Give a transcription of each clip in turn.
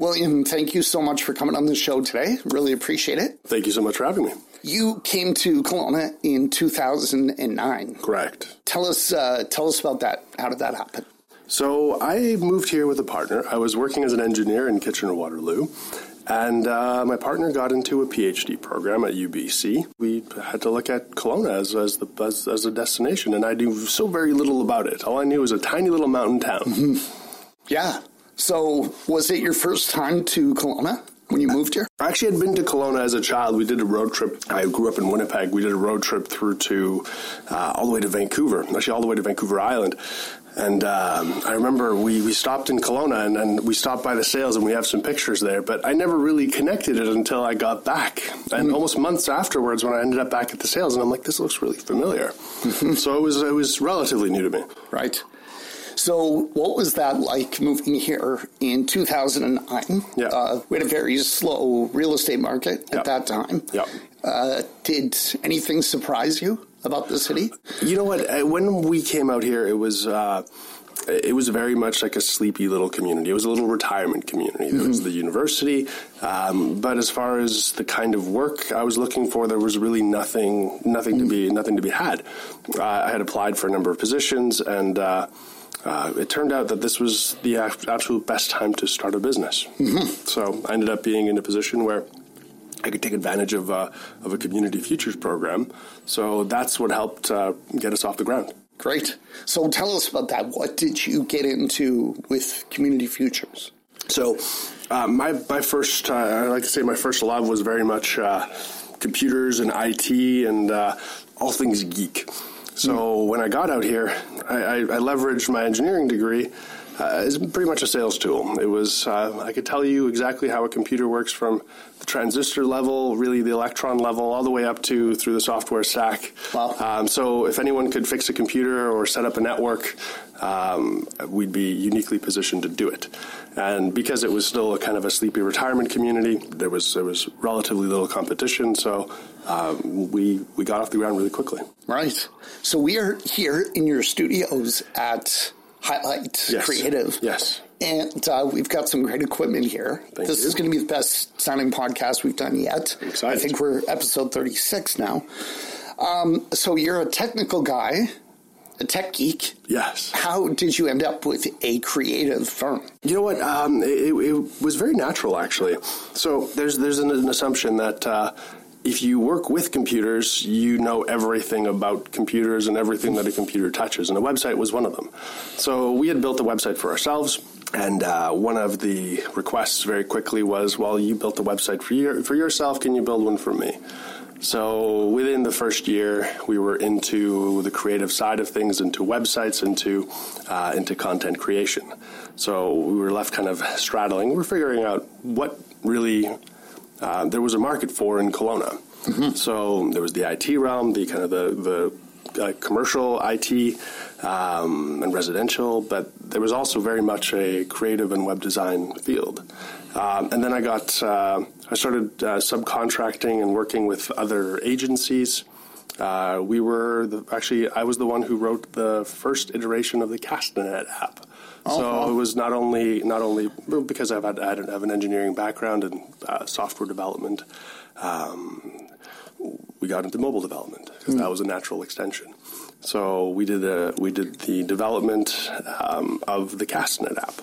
William, thank you so much for coming on the show today. Really appreciate it. Thank you so much for having me. You came to Kelowna in 2009. Correct. Tell us, uh, tell us about that. How did that happen? So I moved here with a partner. I was working as an engineer in Kitchener Waterloo, and uh, my partner got into a PhD program at UBC. We had to look at Kelowna as as, the, as, as a destination, and I knew so very little about it. All I knew was a tiny little mountain town. Mm-hmm. Yeah. So, was it your first time to Kelowna? when you moved here? I actually had been to Kelowna as a child. We did a road trip. I grew up in Winnipeg. We did a road trip through to uh, all the way to Vancouver, actually all the way to Vancouver Island. And um, I remember we, we stopped in Kelowna and, and, we stopped by the sails and we have some pictures there, but I never really connected it until I got back. And mm. almost months afterwards when I ended up back at the sails and I'm like, this looks really familiar. so it was, it was relatively new to me. Right. So, what was that like moving here in 2009? Yeah. Uh, we had a very slow real estate market at yep. that time. Yeah. Uh, did anything surprise you about the city? You know what? When we came out here, it was. Uh, it was very much like a sleepy little community. It was a little retirement community. There mm-hmm. was the university, um, but as far as the kind of work I was looking for, there was really nothing, nothing mm-hmm. to be, nothing to be had. Uh, I had applied for a number of positions, and uh, uh, it turned out that this was the absolute best time to start a business. Mm-hmm. So I ended up being in a position where I could take advantage of uh, of a community futures program. So that's what helped uh, get us off the ground. Great. So tell us about that. What did you get into with community futures? So uh, my my first uh, I like to say my first love was very much uh, computers and IT and all things geek. So when I got out here, I, I, I leveraged my engineering degree uh, pretty much a sales tool. It was uh, I could tell you exactly how a computer works from the transistor level, really the electron level, all the way up to through the software stack. Wow. Um, so if anyone could fix a computer or set up a network, um, we'd be uniquely positioned to do it. And because it was still a kind of a sleepy retirement community, there was there was relatively little competition. So um, we we got off the ground really quickly. Right. So we are here in your studios at Highlight yes. Creative. Yes. And uh, we've got some great equipment here. Thank this you. is going to be the best sounding podcast we've done yet. Excited. I think we're episode 36 now. Um, so you're a technical guy, a tech geek. Yes. How did you end up with a creative firm? You know what? Um, it, it, was very natural, actually. So there's there's an, an assumption that uh, if you work with computers, you know everything about computers and everything that a computer touches, and a website was one of them. So we had built a website for ourselves, and uh, one of the requests very quickly was, "Well, you built a website for your, for yourself. Can you build one for me?" So within the first year, we were into the creative side of things, into websites, into uh, into content creation. So we were left kind of straddling. We're figuring out what really uh, there was a market for in Kelowna. Mm-hmm. So there was the IT realm, the kind of the, the uh, commercial IT um, and residential, but there was also very much a creative and web design field. Um, and then I got uh, I started uh, subcontracting and working with other agencies. Uh, we were the, actually I was the one who wrote the first iteration of the Castanet app. Oh, so it was not only not only because I've had, I have an engineering background and uh, software development. Um, we got into mobile development because mm. that was a natural extension. So we did a, we did the development um, of the Castanet app.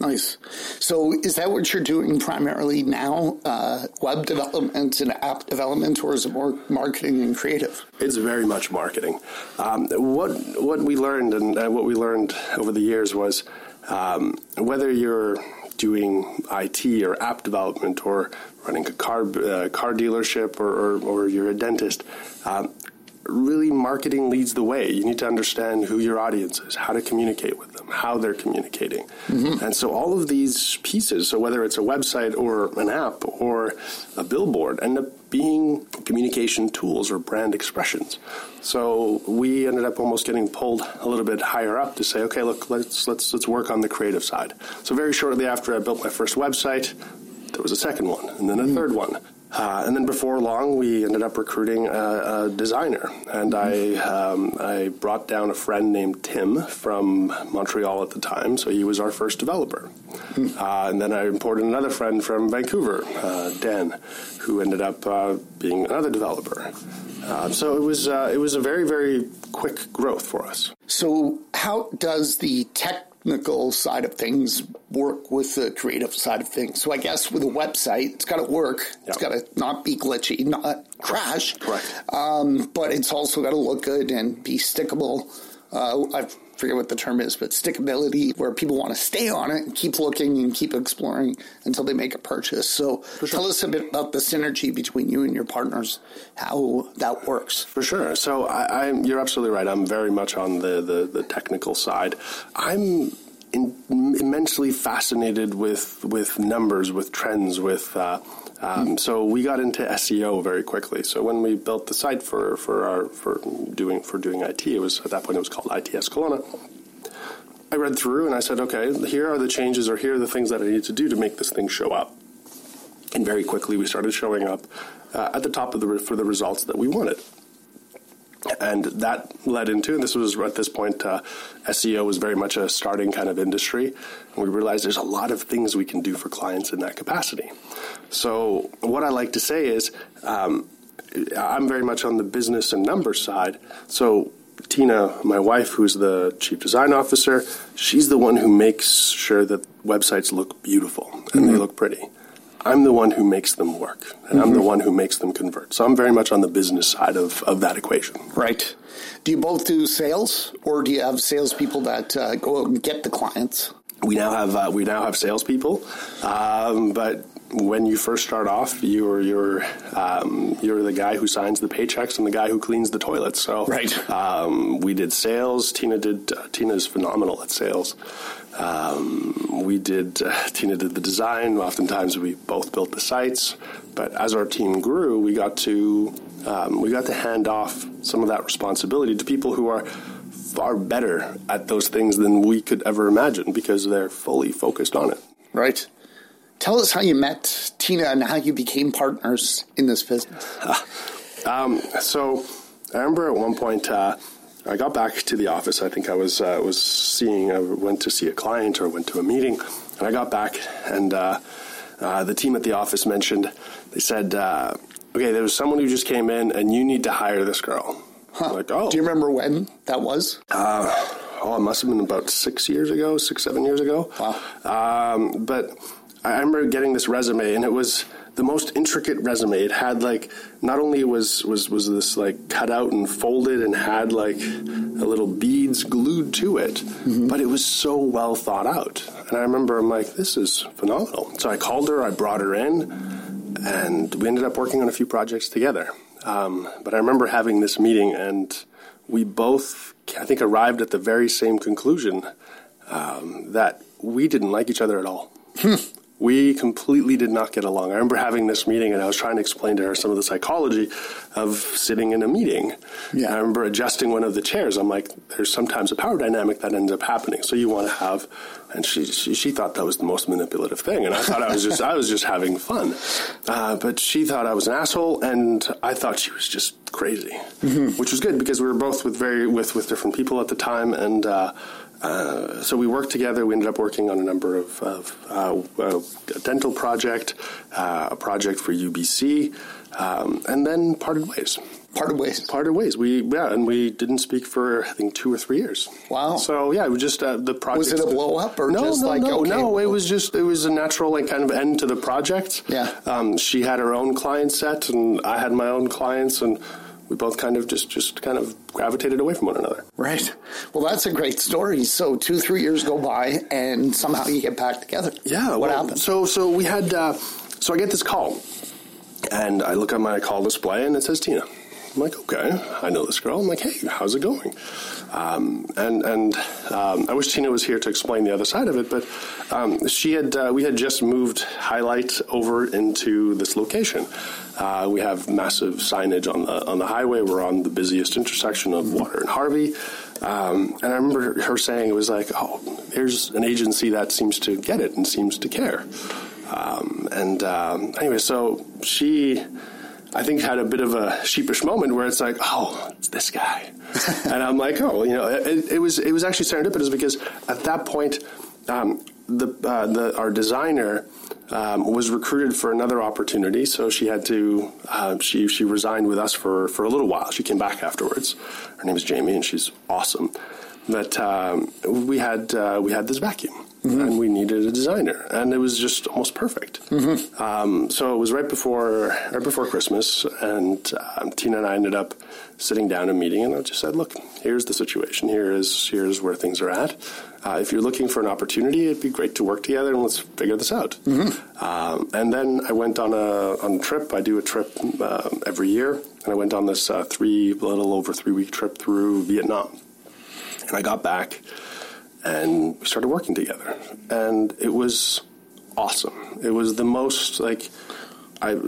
Nice. So, is that what you're doing primarily now? Uh, web development and app development, or is it more marketing and creative? It's very much marketing. Um, what what we learned and uh, what we learned over the years was um, whether you're doing IT or app development or running a car uh, car dealership or, or, or, you're a dentist, um, really marketing leads the way. You need to understand who your audience is, how to communicate with them, how they're communicating. Mm-hmm. And so all of these pieces, so whether it's a website or an app or a billboard, end up being communication tools or brand expressions. So we ended up almost getting pulled a little bit higher up to say, okay, look, let's let's let's work on the creative side. So very shortly after I built my first website, there was a second one, and then a mm-hmm. third one. Uh, and then before long, we ended up recruiting a, a designer, and I um, I brought down a friend named Tim from Montreal at the time, so he was our first developer. Uh, and then I imported another friend from Vancouver, uh, Dan, who ended up uh, being another developer. Uh, so it was uh, it was a very very quick growth for us. So how does the technical side of things work with the creative side of things? So I guess with a website, it's got to work. It's got to not be glitchy, not crash. Correct. Um, but it's also got to look good and be stickable. Uh, I forget what the term is, but stickability, where people want to stay on it and keep looking and keep exploring until they make a purchase. So tell us a bit about the synergy between you and your partners, how that works. For sure. So I, I'm, you're absolutely right. I'm very much on the, the, the technical side. I'm in, immensely fascinated with with numbers, with trends, with. Uh, um, so we got into SEO very quickly. So when we built the site for, for our for doing for doing IT, it was at that point it was called ITS Kelowna. I read through and I said, okay, here are the changes, or here are the things that I need to do to make this thing show up. And very quickly we started showing up uh, at the top of the for the results that we wanted and that led into, and this was at this point, uh, SEO was very much a starting kind of industry. And we realized there's a lot of things we can do for clients in that capacity. So, what I like to say is, um, I'm very much on the business and numbers side. So, Tina, my wife, who's the chief design officer, she's the one who makes sure that websites look beautiful and mm-hmm. they look pretty. I'm the one who makes them work, and mm-hmm. I'm the mm-hmm. one who makes them convert. So I'm very much on the business side of, of that equation. Right. Do you both do sales, or do you have salespeople that uh, go out and get the clients? We now have uh, we now have salespeople, um, but when you first start off, you're you're um, you're the guy who signs the paychecks and the guy who cleans the toilets. So right. Um, we did sales. Tina did. Uh, Tina is phenomenal at sales. Um, we did. Uh, Tina did the design. Oftentimes, we both built the sites. But as our team grew, we got to um, we got to hand off some of that responsibility to people who are far better at those things than we could ever imagine because they're fully focused on it. Right. Tell us how you met Tina and how you became partners in this business. um, so I remember at one point uh, I got back to the office. I think I was uh, was seeing, I went to see a client or went to a meeting, and I got back and uh, uh the team at the office mentioned they said, uh, "Okay, there was someone who just came in, and you need to hire this girl." Huh. Like, oh, do you remember when that was? Uh, oh, it must have been about six years ago, six seven years ago. Wow. Um, but I remember getting this resume, and it was the most intricate resume. It had like not only was was was this like cut out and folded and had like a little beads glued to it, mm-hmm. but it was so well thought out. And I remember I'm like, this is phenomenal. So I called her, I brought her in, and we ended up working on a few projects together. Um, but I remember having this meeting, and we both, I think, arrived at the very same conclusion um, that we didn't like each other at all. We completely did not get along. I remember having this meeting and I was trying to explain to her some of the psychology of sitting in a meeting. Yeah. I remember adjusting one of the chairs. I'm like, there's sometimes a power dynamic that ends up happening. So you want to have, and she, she, she thought that was the most manipulative thing. And I thought I was just, I was just having fun. Uh, but she thought I was an asshole and I thought she was just crazy, mm-hmm. which was good because we were both with very, with, with different people at the time. And, uh, uh, so we worked together. We ended up working on a number of, of uh, a dental project, uh, a project for UBC, um, and then parted ways. Parted ways. Parted ways. We yeah, and we didn't speak for I think two or three years. Wow. So yeah, it was just uh, the project. Was it a blow up or no, just no, like no, okay, no? It was just it was a natural like kind of end to the project. Yeah. Um, she had her own client set, and I had my own clients, and we both kind of just just kind of gravitated away from one another. Right. Well, that's a great story. So two three years go by, and somehow you get back together. Yeah. What well, happened? So so we had uh, so I get this call, and I look at my call display, and it says Tina. I'm like, okay, I know this girl. I'm like, hey, how's it going? Um, and and um, I wish Tina was here to explain the other side of it, but um, she had uh, we had just moved Highlight over into this location. Uh, we have massive signage on the on the highway. We're on the busiest intersection of Water and Harvey. Um, and I remember her saying it was like, "Oh, there's an agency that seems to get it and seems to care." Um, and um, anyway, so she. I think had a bit of a sheepish moment where it's like, oh, it's this guy, and I'm like, oh, you know, it, it, was it was actually serendipitous because at that point, um, the uh, the our designer um, was recruited for another opportunity, so she had to uh, she she resigned with us for for a little while. She came back afterwards. Her name is Jamie, and she's awesome. But um, we had uh, we had this vacuum mm-hmm. and we needed a designer, and it was just almost perfect. Mm-hmm. Um, so it was right before right before Christmas, and um, Tina and I ended up sitting down and meeting, and I just said, "Look, here's the situation. Here is here's where things are at. Uh, if you're looking for an opportunity, it'd be great to work together, and let's figure this out." Mm-hmm. Um, and then I went on a on a trip. I do a trip uh, every year, and I went on this uh, three little over three week trip through Vietnam, and I got back and we started working together, and it was awesome. It was the most like I.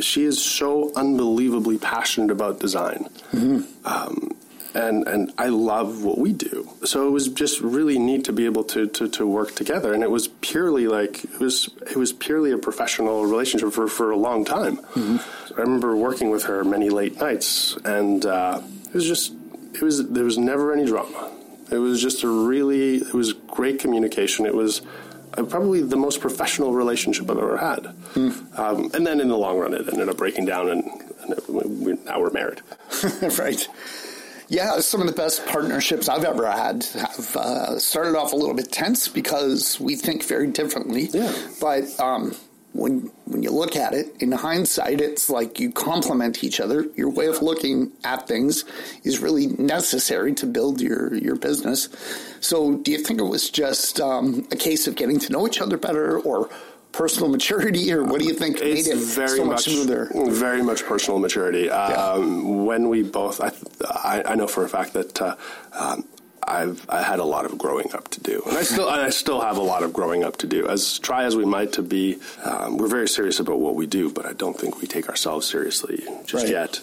She is so unbelievably passionate about design. Mm-hmm. Um, and and I love what we do. So it was just really neat to be able to, to, to work together, and it was purely like it was it was purely a professional relationship for, for a long time. Mm-hmm. I remember working with her many late nights, and uh, it was just it was there was never any drama. It was just a really, it was great communication. It was uh, probably the most professional relationship I've ever had. Hmm. Um, and then in the long run, it ended up breaking down, and, and it, we, now we're married. right. Yeah, some of the best partnerships I've ever had have uh, started off a little bit tense because we think very differently. Yeah. But um, when when you look at it in hindsight, it's like you complement each other. Your way of looking at things is really necessary to build your your business. So, do you think it was just um, a case of getting to know each other better, or personal maturity, or what do you think it's made it very so much, much smoother? Very much personal maturity. Um, When we both, I, I, I, know for a fact that uh, um, I've I had a lot of growing up to do, and I still I still have a lot of growing up to do. As try as we might to be, um, we're very serious about what we do, but I don't think we take ourselves seriously just right. yet.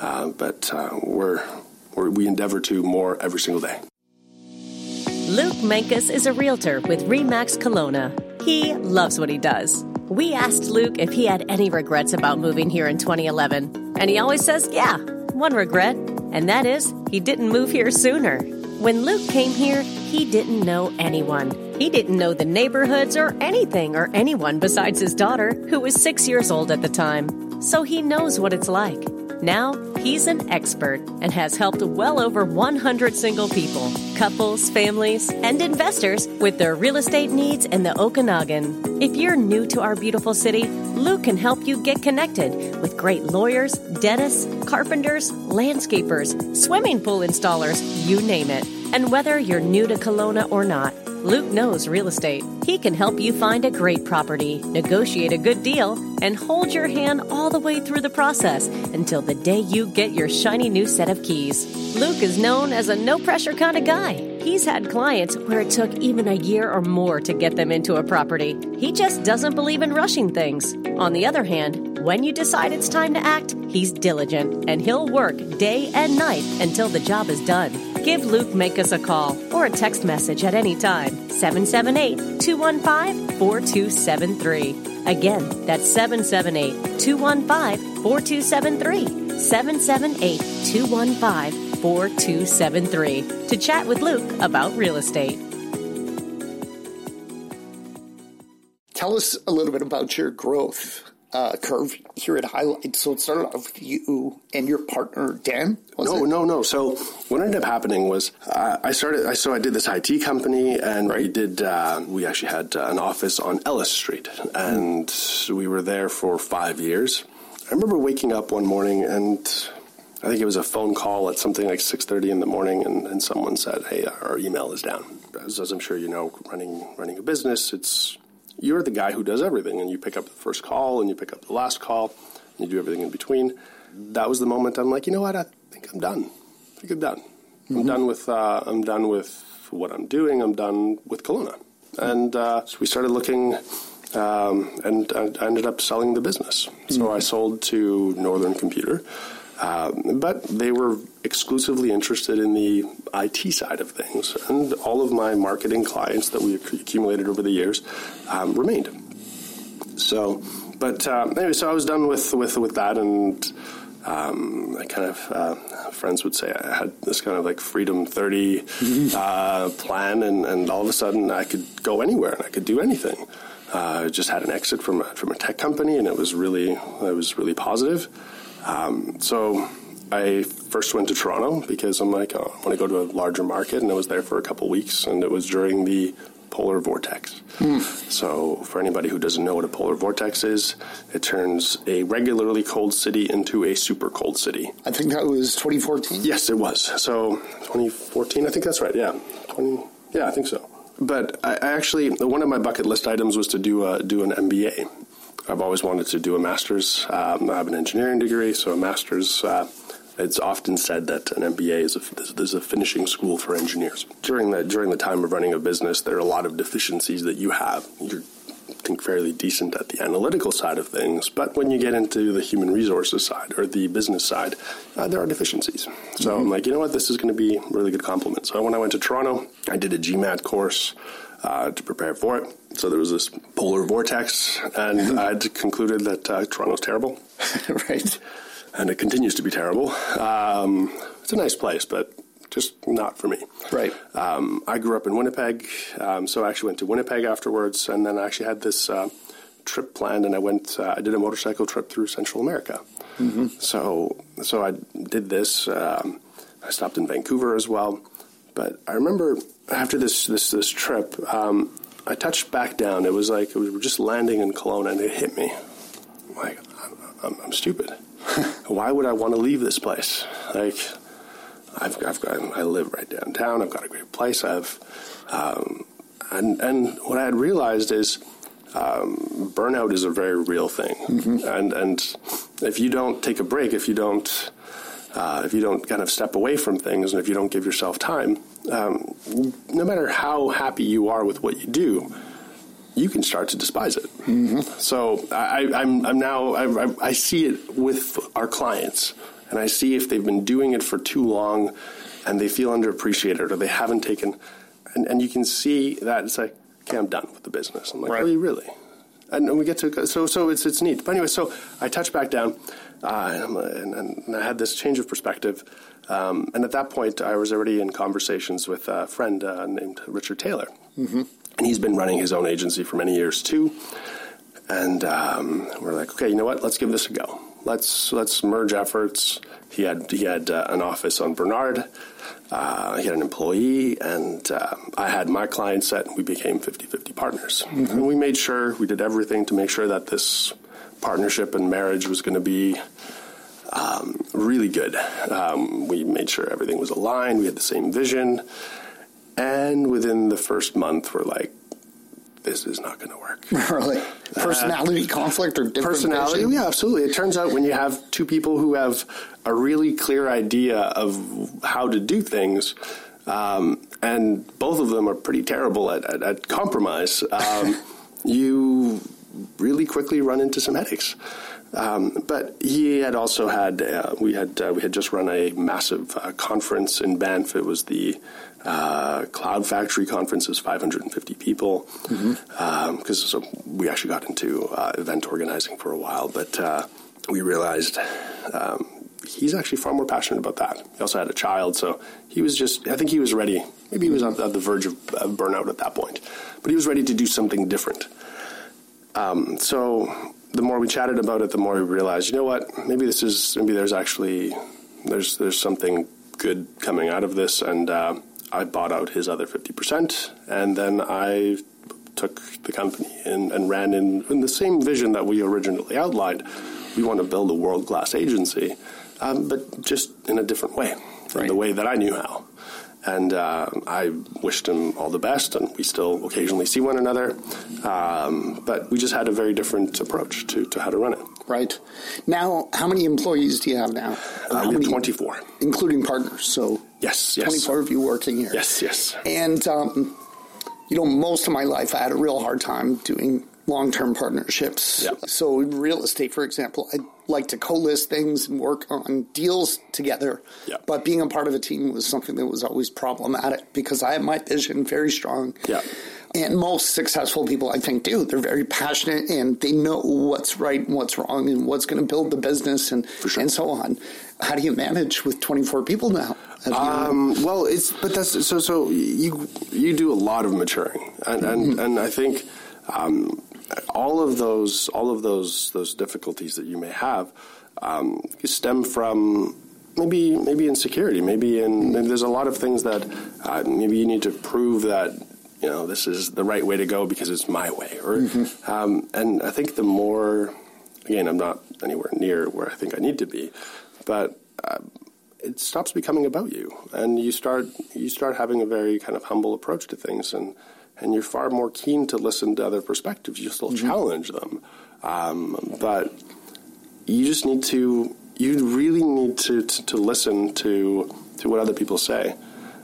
Uh, but uh, we're, we're we endeavor to more every single day. Luke Mankus is a realtor with Remax Kelowna. He loves what he does. We asked Luke if he had any regrets about moving here in 2011, and he always says, "Yeah, one regret." And that is, he didn't move here sooner. When Luke came here, he didn't know anyone. He didn't know the neighborhoods or anything or anyone besides his daughter, who was six years old at the time. So he knows what it's like. Now, he's an expert and has helped well over 100 single people, couples, families, and investors with their real estate needs in the Okanagan. If you're new to our beautiful city, Luke can help you get connected with great lawyers, dentists, carpenters, landscapers, swimming pool installers, you name it. And whether you're new to Kelowna or not, Luke knows real estate. He can help you find a great property, negotiate a good deal, and hold your hand all the way through the process until the day you get your shiny new set of keys. Luke is known as a no pressure kind of guy. He's had clients where it took even a year or more to get them into a property. He just doesn't believe in rushing things. On the other hand, when you decide it's time to act, he's diligent and he'll work day and night until the job is done. Give Luke Mankus a call or a text message at any time. 778 215 4273. Again, that's 778 215 4273. 778 215 4273 to chat with Luke about real estate. Tell us a little bit about your growth uh, curve here at Highlight. So it started off with you and your partner Dan. no, it? no, no. So what ended up happening was uh, I started. I so I did this IT company, and right. we did. Uh, we actually had uh, an office on Ellis Street, and mm. we were there for five years. I remember waking up one morning and. I think it was a phone call at something like 6:30 in the morning, and, and someone said, "Hey, our email is down." As, as I'm sure you know, running running a business, it's you're the guy who does everything, and you pick up the first call, and you pick up the last call, and you do everything in between. That was the moment I'm like, you know what? I think I'm done. I think I'm done. Mm-hmm. I'm done with. Uh, I'm done with what I'm doing. I'm done with Kelowna, and uh, so we started looking. Um, and I ended up selling the business. So mm-hmm. I sold to Northern Computer, um, but they were exclusively interested in the IT side of things, and all of my marketing clients that we accumulated over the years um, remained. So, but uh, anyway, so I was done with with with that, and um, I kind of uh, friends would say I had this kind of like freedom 30 uh, plan, and, and all of a sudden I could go anywhere and I could do anything. Uh, just had an exit from a, from a tech company, and it was really it was really positive. Um, so I first went to Toronto because I'm like, oh, I want to go to a larger market, and I was there for a couple weeks, and it was during the polar vortex. Mm. So, for anybody who doesn't know what a polar vortex is, it turns a regularly cold city into a super cold city. I think that was 2014. Yes, it was. So, 2014, I think that's right. Yeah, 20. Yeah, I think so. But I, I actually, one of my bucket list items was to do a, do an MBA. I've always wanted to do a master's. Um, I have an engineering degree, so a master's. Uh, it's often said that an MBA is a, is a finishing school for engineers. During the during the time of running a business, there are a lot of deficiencies that you have. You're I think fairly decent at the analytical side of things, but when you get into the human resources side or the business side, uh, there are deficiencies. So mm-hmm. I'm like, you know what, this is going to be a really good compliment. So when I went to Toronto, I did a GMAT course uh, to prepare for it. So there was this polar vortex, and I had concluded that uh, Toronto's terrible. right and it continues to be terrible. Um, it's a nice place, but just not for me. Right. Um, I grew up in Winnipeg, um, so I actually went to Winnipeg afterwards, and then I actually had this uh, trip planned, and I went. Uh, I did a motorcycle trip through Central America. Mm-hmm. So, so I did this. Um, I stopped in Vancouver as well, but I remember after this this this trip, um, I touched back down. It was like we were just landing in Kelowna, and it hit me. I'm like, I'm, I'm, I'm stupid. why would I want to leave this place? Like, I've, I've got, I live right downtown. I've got a great place. I've, um, and and what I had realized is um, burnout is a very real thing, mm-hmm. and and if you don't take a break, if you don't uh, if you don't kind of step away from things, and if you don't give yourself time, um, no matter how happy you are with what you do, you can start to despise it. Mm-hmm. So I, am I'm, I'm now I, I see it with our clients, and I see if they've been doing it for too long, and they feel underappreciated, or they haven't taken, and, and you can see that it's like, okay, I'm done with the business. I'm like, right. really, really, and we get to so so it's it's neat. But anyway, so I touch back down, uh, and, and, I had this change of perspective. Um, and at that point, I was already in conversations with a friend uh, named Richard Taylor. Mm-hmm and he's been running his own agency for many years too. And um, we're like, okay, you know what? Let's give this a go. Let's let's merge efforts. He had he had uh, an office on Bernard. Uh, he had an employee, and uh, I had my client set, and we became 50-50 partners. Mm-hmm. And we made sure we did everything to make sure that this partnership and marriage was going to be um, really good. Um, we made sure everything was aligned. We had the same vision. And within the first month, we're like, this is not going to work. really? Personality uh, conflict or different Personality? Vision? Yeah, absolutely. It turns out when you have two people who have a really clear idea of how to do things, um, and both of them are pretty terrible at, at, at compromise, um, you really quickly run into some headaches. Um, but he had also had uh, we had uh, we had just run a massive uh, conference in Banff. It was the uh, Cloud Factory conference is 550 people because mm-hmm. um, so we actually got into uh, event organizing for a while, but uh, we realized um, he's actually far more passionate about that. He also had a child, so he was just I think he was ready. Maybe he was on, the verge of, of burnout at that point, but he was ready to do something different. Um, so the more we chatted about it, the more we realized, you know what? Maybe this is maybe there's actually there's there's something good coming out of this, and uh, I bought out his other 50%, and then I took the company and, and ran in, in, the same vision that we originally outlined. We want to build a world class agency, um, but just in a different way, right. the way that I knew how. And uh, I wished him all the best, and we still occasionally see one another. Um, but we just had a very different approach to, to how to run it. Right. Now, how many employees do you have now? Uh, how many, 24. Including partners. So yes, yes. 24 of you working here. Yes, yes. And, um, you know, most of my life I had a real hard time doing long term partnerships. Yep. So, in real estate, for example, I like to co-list things and work on deals together. Yep. But being a part of a team was something that was always problematic because I have my vision very strong. Yeah. And most successful people, I think, do. They're very passionate and they know what's right and what's wrong and what's going to build the business and sure. and so on. How do you manage with 24 people now? Um, well, it's but that's so so you you do a lot of maturing, and and, mm-hmm. and I think um, all of those all of those those difficulties that you may have um, stem from maybe maybe insecurity, maybe in maybe there's a lot of things that uh, maybe you need to prove that you know this is the right way to go because it's my way, or mm-hmm. um, and I think the more again, I'm not anywhere near where I think I need to be, but. Uh, it stops becoming about you, and you start you start having a very kind of humble approach to things, and and you're far more keen to listen to other perspectives. You still mm-hmm. challenge them, um, but you just need to you really need to, to, to listen to to what other people say.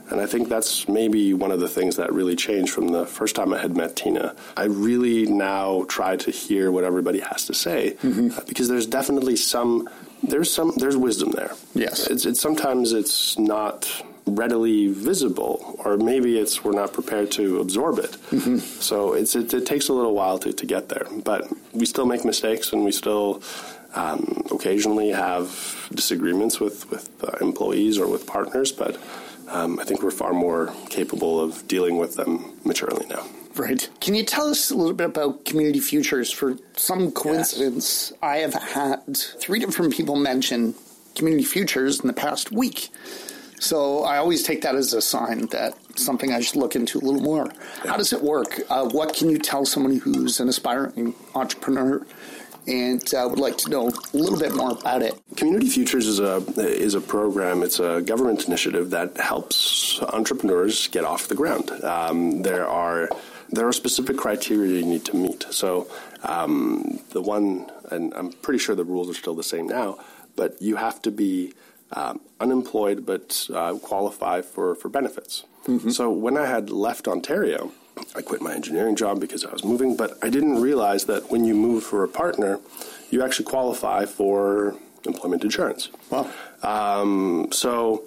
And I think that's maybe one of the things that really changed from the first time I had met Tina. I really now try to hear what everybody has to say mm-hmm. because there's definitely some there's some there's wisdom there. Yes, it's, it's sometimes it's not readily visible, or maybe it's we're not prepared to absorb it. Mm-hmm. So it's it, it, takes a little while to, to get there, but we still make mistakes, and we still um, occasionally have disagreements with with uh, employees or with partners, but. Um, I think we're far more capable of dealing with them maturely now. Right. Can you tell us a little bit about Community Futures? For some coincidence, yes. I have had three different people mention Community Futures in the past week. So I always take that as a sign that something I should look into a little more. How does it work? Uh, what can you tell someone who's an aspiring entrepreneur and uh, would like to know a little bit more about it. Community Futures is a is a program. It's a government initiative that helps entrepreneurs get off the ground. Um, there are there are specific criteria you need to meet. So um, the one, and I'm pretty sure the rules are still the same now, but you have to be um, unemployed but uh, qualify for, for benefits. Mm-hmm. So when I had left Ontario, I quit my engineering job because I was moving, but I didn't realize that when you move for a partner, you actually qualify for employment insurance. Wow. Um, so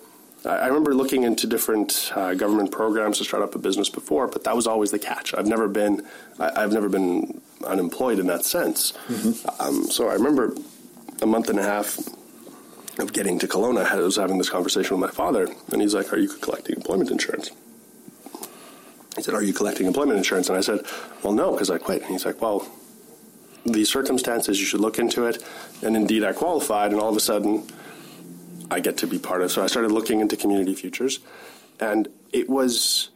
I remember looking into different uh, government programs to start up a business before, but that was always the catch. I've never been, I, have never been unemployed in that sense. Mm-hmm. Um, so I remember a month and a half of getting to Kelowna, I was having this conversation with my father, and he's like, "Are you collecting employment insurance?" He said, "Are you collecting employment insurance?" And I said, "Well, no, because I quit." And he's like, "Well." the circumstances, you should look into it. And indeed, I qualified, and all of a sudden, I get to be part of. So I started looking into community futures, and it was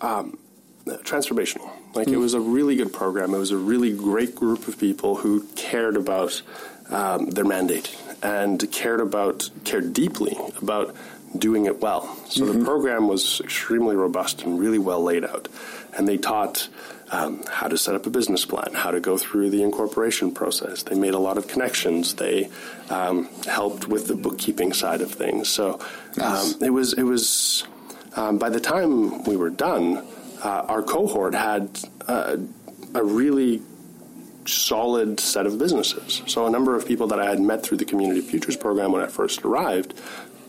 um, transformational. Like mm. it hmm. was a really good program. It was a really great group of people who cared about um, their mandate and cared about cared deeply about doing it well. So mm-hmm. the program was extremely robust and really well laid out, and they taught um, how to set up a business plan, how to go through the incorporation process. They made a lot of connections. They um, helped with the bookkeeping side of things. So um, it was it was um, by the time we were done, uh, our cohort had uh, a really solid set of businesses. So a number of people that I had met through the Community Futures program when I first arrived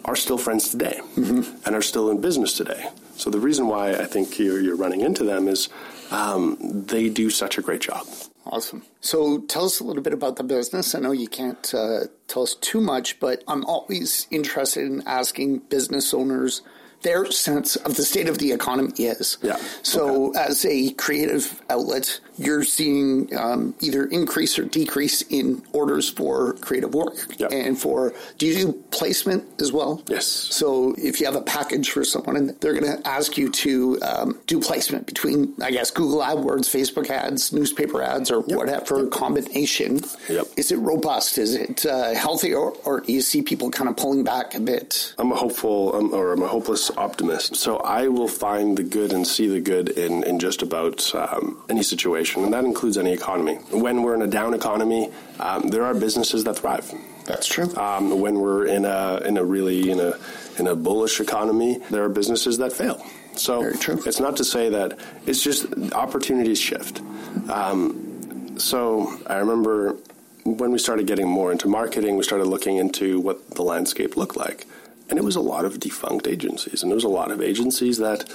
are still friends today mm-hmm. and are still in business today. So the reason why I think you're, you're running into them is um, they do such a great job. Awesome. So tell us a little bit about the business. I know you can't uh, tell us too much, but I'm always interested in asking business owners their sense of the state of the economy is. Yeah. So, okay. as a creative outlet, you're seeing um, either increase or decrease in orders for creative work yep. and for do you do placement as well? Yes. So, if you have a package for someone and they're going to ask you to um, do placement between, I guess, Google AdWords, Facebook ads, newspaper ads, or yep. whatever yep. combination, yep. is it robust? Is it uh, healthy, or, or, do you see people kind of pulling back a bit? I'm a hopeful, um, or I'm a hopeless optimist. So I will find the good and see the good in, in just about um, any situation, and that includes any economy. When we're in a down economy, um, there are businesses that thrive. That's true. Um, when we're in a in a really in a in a bullish economy, there are businesses that fail. So it's not to say that it's just opportunities shift. Um, so I remember when we started getting more into marketing, we started looking into what the landscape looked like. And it was a lot of defunct agencies. And there was a lot of agencies that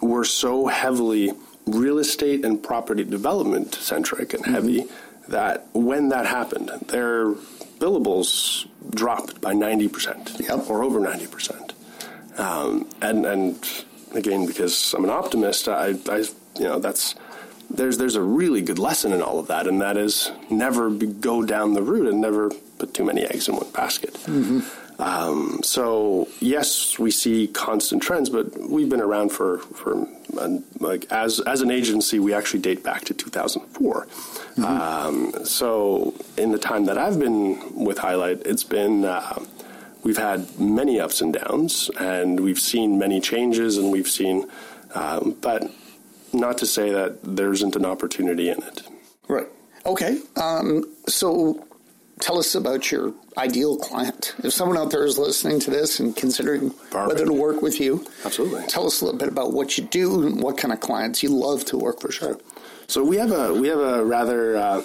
were so heavily real estate and property development centric and heavy mm-hmm. that when that happened, their billables dropped by 90% yep. or over 90%. Um, and, and again, because I'm an optimist, I, I, you know, that's, there's, there's a really good lesson in all of that, and that is never be, go down the route and never put too many eggs in one basket. Mm-hmm. Um, so yes, we see constant trends, but we've been around for for uh, like as as an agency, we actually date back to 2004. Mm-hmm. Um, so in the time that I've been with Highlight, it's been uh, we've had many ups and downs, and we've seen many changes, and we've seen, um, but not to say that there isn't an opportunity in it. Right. Okay. Um, so tell us about your ideal client. If someone out there is listening to this and considering whether to work with you, absolutely. Tell us a little bit about what you do and what kind of clients you love to work for. Sure. So we have a we have a rather uh,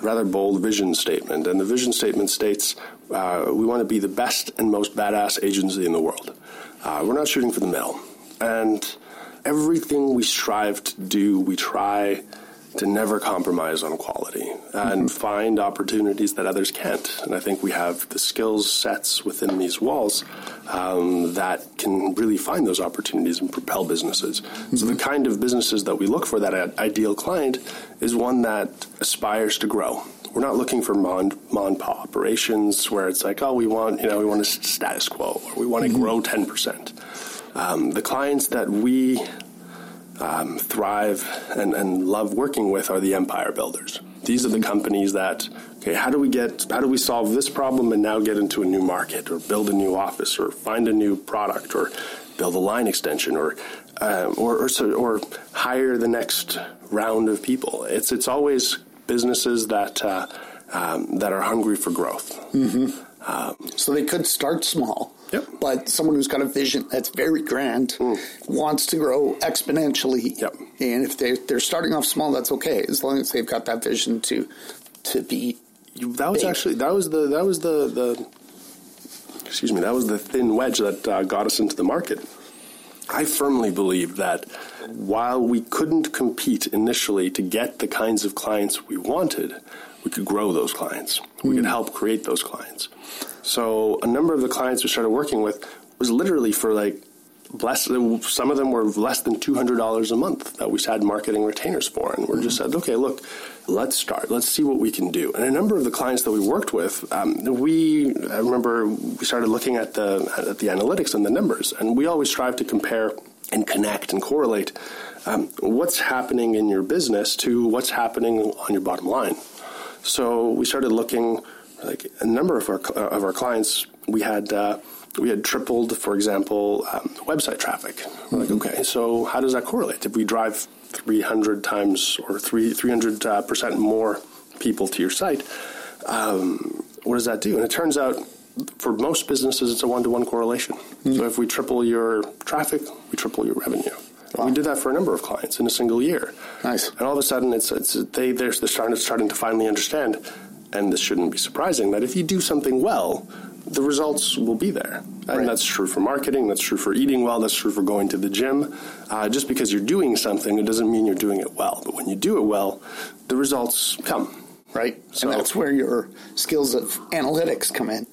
rather bold vision statement, and the vision statement states uh, we want to be the best and most badass agency in the world. Uh, we're not shooting for the middle, and everything we strive to do, we try to never compromise on quality and mm-hmm. find opportunities that others can't. And I think we have the skills sets within these walls um, that can really find those opportunities and propel businesses. Mm-hmm. So the kind of businesses that we look for, that ideal client, is one that aspires to grow. We're not looking for mon, mon pa operations where it's like, oh, we want, you know, we want a status quo or we want to mm-hmm. grow 10%. Um, the clients that we um, thrive and, and love working with are the empire builders. These are the companies that okay, how do we get how do we solve this problem and now get into a new market or build a new office or find a new product or build a line extension or uh, or, or, or hire the next round of people. It's it's always businesses that uh, um, that are hungry for growth. Mm-hmm. Um, so they could start small Yep. But someone who's got a vision that's very grand mm. wants to grow exponentially. Yep. And if they they're starting off small, that's okay as long as they've got that vision to to be. that was big. actually that was the that was the the excuse me that was the thin wedge that uh, got us into the market. I firmly believe that while we couldn't compete initially to get the kinds of clients we wanted, we could grow those clients. We mm. could help create those clients. So a number of the clients we started working with was literally for like less. Some of them were less than two hundred dollars a month that we had marketing retainers for, and we mm-hmm. just said, okay, look, let's start. Let's see what we can do. And a number of the clients that we worked with, um, we I remember we started looking at the at the analytics and the numbers, and we always strive to compare and connect and correlate um, what's happening in your business to what's happening on your bottom line. So we started looking like a number of our of our clients, we had uh, we had tripled, for example, um, website traffic. We're like, mm-hmm. okay, so how does that correlate? If we drive 300 times or three 300 uh, percent more people to your site, um, what does that do? And it turns out, for most businesses, it's a one to one correlation. Mm-hmm. So if we triple your traffic, we triple your revenue. Wow. We did that for a number of clients in a single year. Nice. And all of a sudden, it's, it's they they're, they're starting, starting to finally understand and this shouldn't be surprising, that if you do something well, the results will be there. And right. that's true for marketing, that's true for eating well, that's true for going to the gym. Uh, just because you're doing something, it doesn't mean you're doing it well. But when you do it well, the results come. Right. So, and that's where your skills of analytics come in.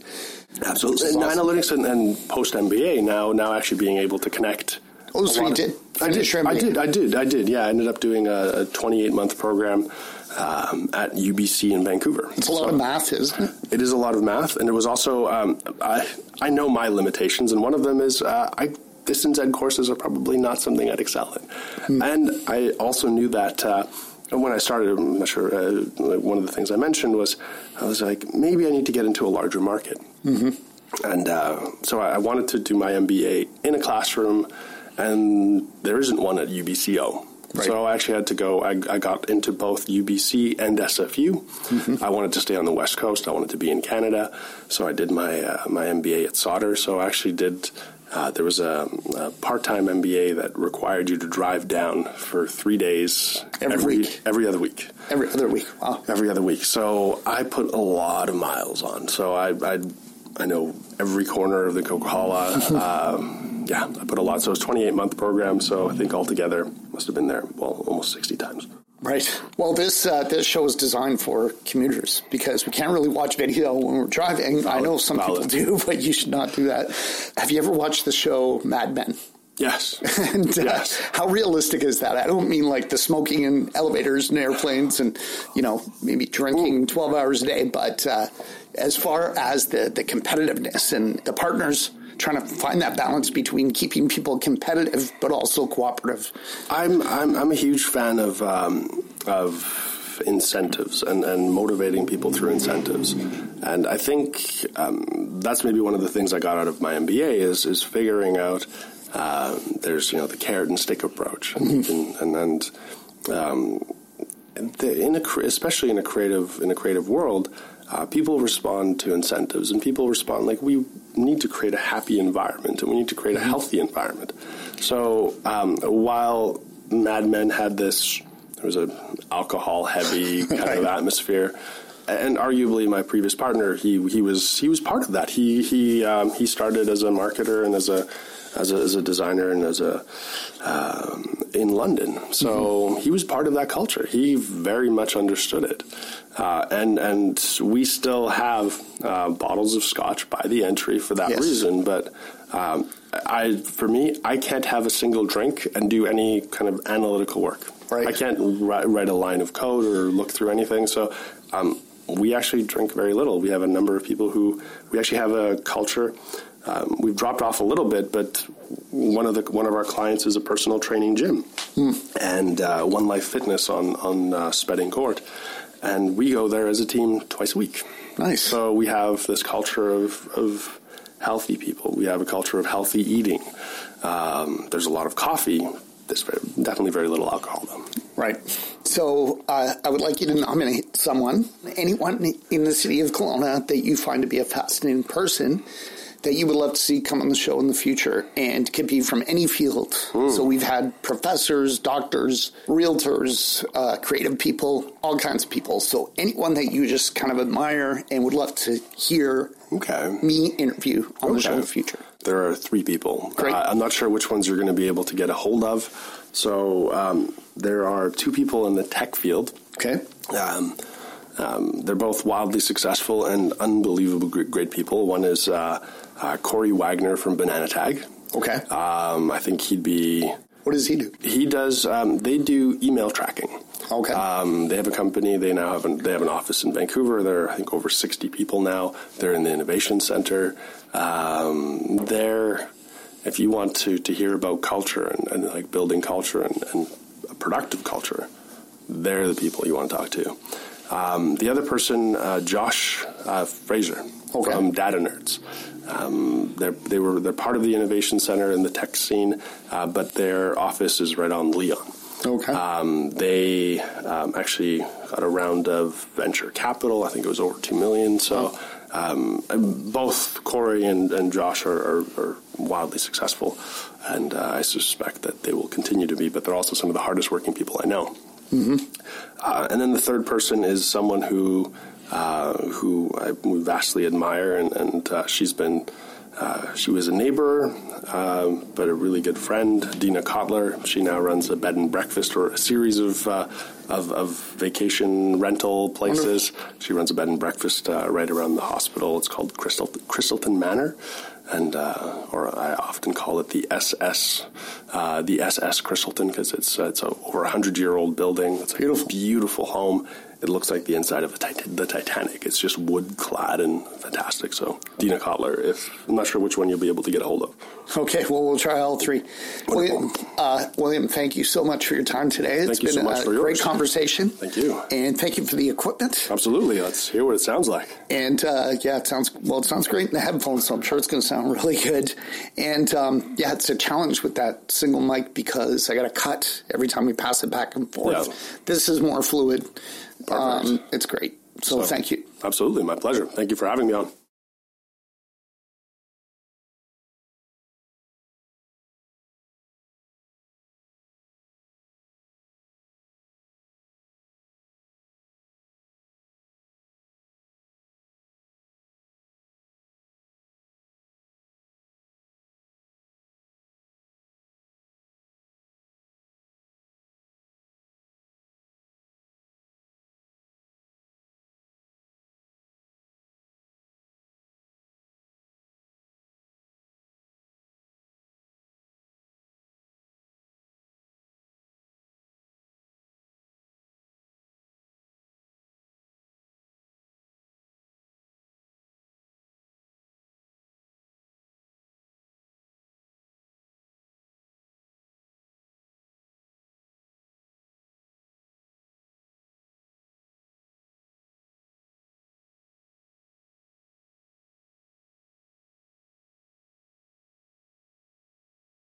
Absolutely. And analytics and, and post MBA now, now actually being able to connect. Oh, so you did? I did, I did. I did. I did. Yeah, I ended up doing a, a 28 month program um, at UBC in Vancouver. It's a lot so of math, isn't it? It is a lot of math, and it was also um, I I know my limitations, and one of them is uh, I distance ed courses are probably not something I'd excel in, hmm. and I also knew that. Uh, when I started, I'm not sure, uh, one of the things I mentioned was I was like, maybe I need to get into a larger market. Mm-hmm. And uh, so I wanted to do my MBA in a classroom, and there isn't one at UBCO. Right. So I actually had to go. I, I, got into both UBC and SFU. Mm-hmm. I wanted to stay on the West Coast. I wanted to be in Canada. So I did my uh, my MBA at Sauder. So I actually did. Uh, there was a, a, part-time MBA that required you to drive down for three days every, every week, every other week, every other week. Wow, every other week. So I put a lot of miles on. So I I, I know every corner of the Coquihalla. um, yeah, I put a lot. So it's 28 month program. So I think altogether must have been there well almost sixty times. Right. Well, this uh, this show is designed for commuters because we can't really watch video when we're driving. Valid. I know some Valid. people do, but you should not do that. Have you ever watched the show Mad Men? Yes. and uh, yes. how realistic is that? I don't mean like the smoking in elevators and airplanes and, you know, maybe drinking Ooh. 12 hours a day, but uh, as far as the, the competitiveness and the partners trying to find that balance between keeping people competitive but also cooperative. I'm I'm, I'm a huge fan of um, of incentives and, and motivating people through incentives, and I think um, that's maybe one of the things I got out of my MBA is is figuring out. Uh, there's you know the carrot and stick approach, mm-hmm. and, and, and um, the, in a, especially in a creative in a creative world, uh, people respond to incentives and people respond like we need to create a happy environment and we need to create a mm-hmm. healthy environment. So um, while Mad Men had this, there was an alcohol heavy kind of atmosphere. And arguably, my previous partner, he he was he was part of that. He he um, he started as a marketer and as a as a, as a designer and as a um, in London. So mm-hmm. he was part of that culture. He very much understood it, uh, and and we still have uh, bottles of scotch by the entry for that yes. reason. But um, I, for me, I can't have a single drink and do any kind of analytical work. Right. I can't write, write a line of code or look through anything. So. Um, we actually drink very little. We have a number of people who we actually have a culture um, we've dropped off a little bit, but one of the one of our clients is a personal training gym, hmm. and uh, One Life Fitness on on uh, Spedding Court, and we go there as a team twice a week. Nice. So we have this culture of of healthy people. We have a culture of healthy eating. Um, there's a lot of coffee. There's very, definitely very little alcohol, though. Right. So uh, I would like you to nominate someone, anyone in the city of Kelowna that you find to be a fascinating person that you would love to see come on the show in the future and could be from any field. Mm. So we've had professors, doctors, realtors, uh, creative people, all kinds of people. So anyone that you just kind of admire and would love to hear okay. me interview on okay. the show in the future. There are three people. Great. Uh, I'm not sure which ones you're going to be able to get a hold of. So um, there are two people in the tech field. Okay. Um, um, they're both wildly successful and unbelievable great, great people. One is uh, uh, Corey Wagner from Bananatag. Okay. Um, I think he'd be. What does he do? He does. Um, they do email tracking. Okay. Um, they have a company. They now have an, they have an office in Vancouver. They're I think over sixty people now. They're in the innovation center. Um, they're if you want to to hear about culture and, and like building culture and, and productive culture, they're the people you want to talk to. Um, the other person, uh, Josh uh, Fraser okay. from Data Nerds. Um, they were they're part of the innovation center in the tech scene, uh, but their office is right on Leon. Okay. Um, they um, actually got a round of venture capital. I think it was over two million. So um, both Corey and, and Josh are, are, are, wildly successful, and uh, I suspect that they will continue to be. But they're also some of the hardest working people I know. Mm-hmm. Uh, and then the third person is someone who uh, who I vastly admire, and, and uh, she's been. Uh, she was a neighbor, uh, but a really good friend, Dina Kotler. She now runs a bed and breakfast or a series of uh, of, of, vacation rental places. Wonderful. She runs a bed and breakfast right around the hospital. It's called Crystal, Crystalton Manor, and uh, or I often call it the SS, uh, the SS Crystalton because it's uh, it's a over a hundred year old building. It's a beautiful, beautiful home it looks like the inside of tit- the Titanic. It's just wood clad and fantastic. So, Dina Kotler, if I'm not sure which one you'll be able to get a hold of. Okay, well, we'll try all three. William, uh, William, thank you so much for your time today. It's been so a great yours. conversation. Thank you. And thank you for the equipment. Absolutely. Let's hear what it sounds like. And uh, yeah, it sounds, well, it sounds great in the headphones, so I'm sure it's going to sound really good. And um, yeah, it's a challenge with that single mic because I got to cut every time we pass it back and forth. Yeah. This is more fluid. Um, it's great. So, so, thank you. Absolutely. My pleasure. Thank you for having me on.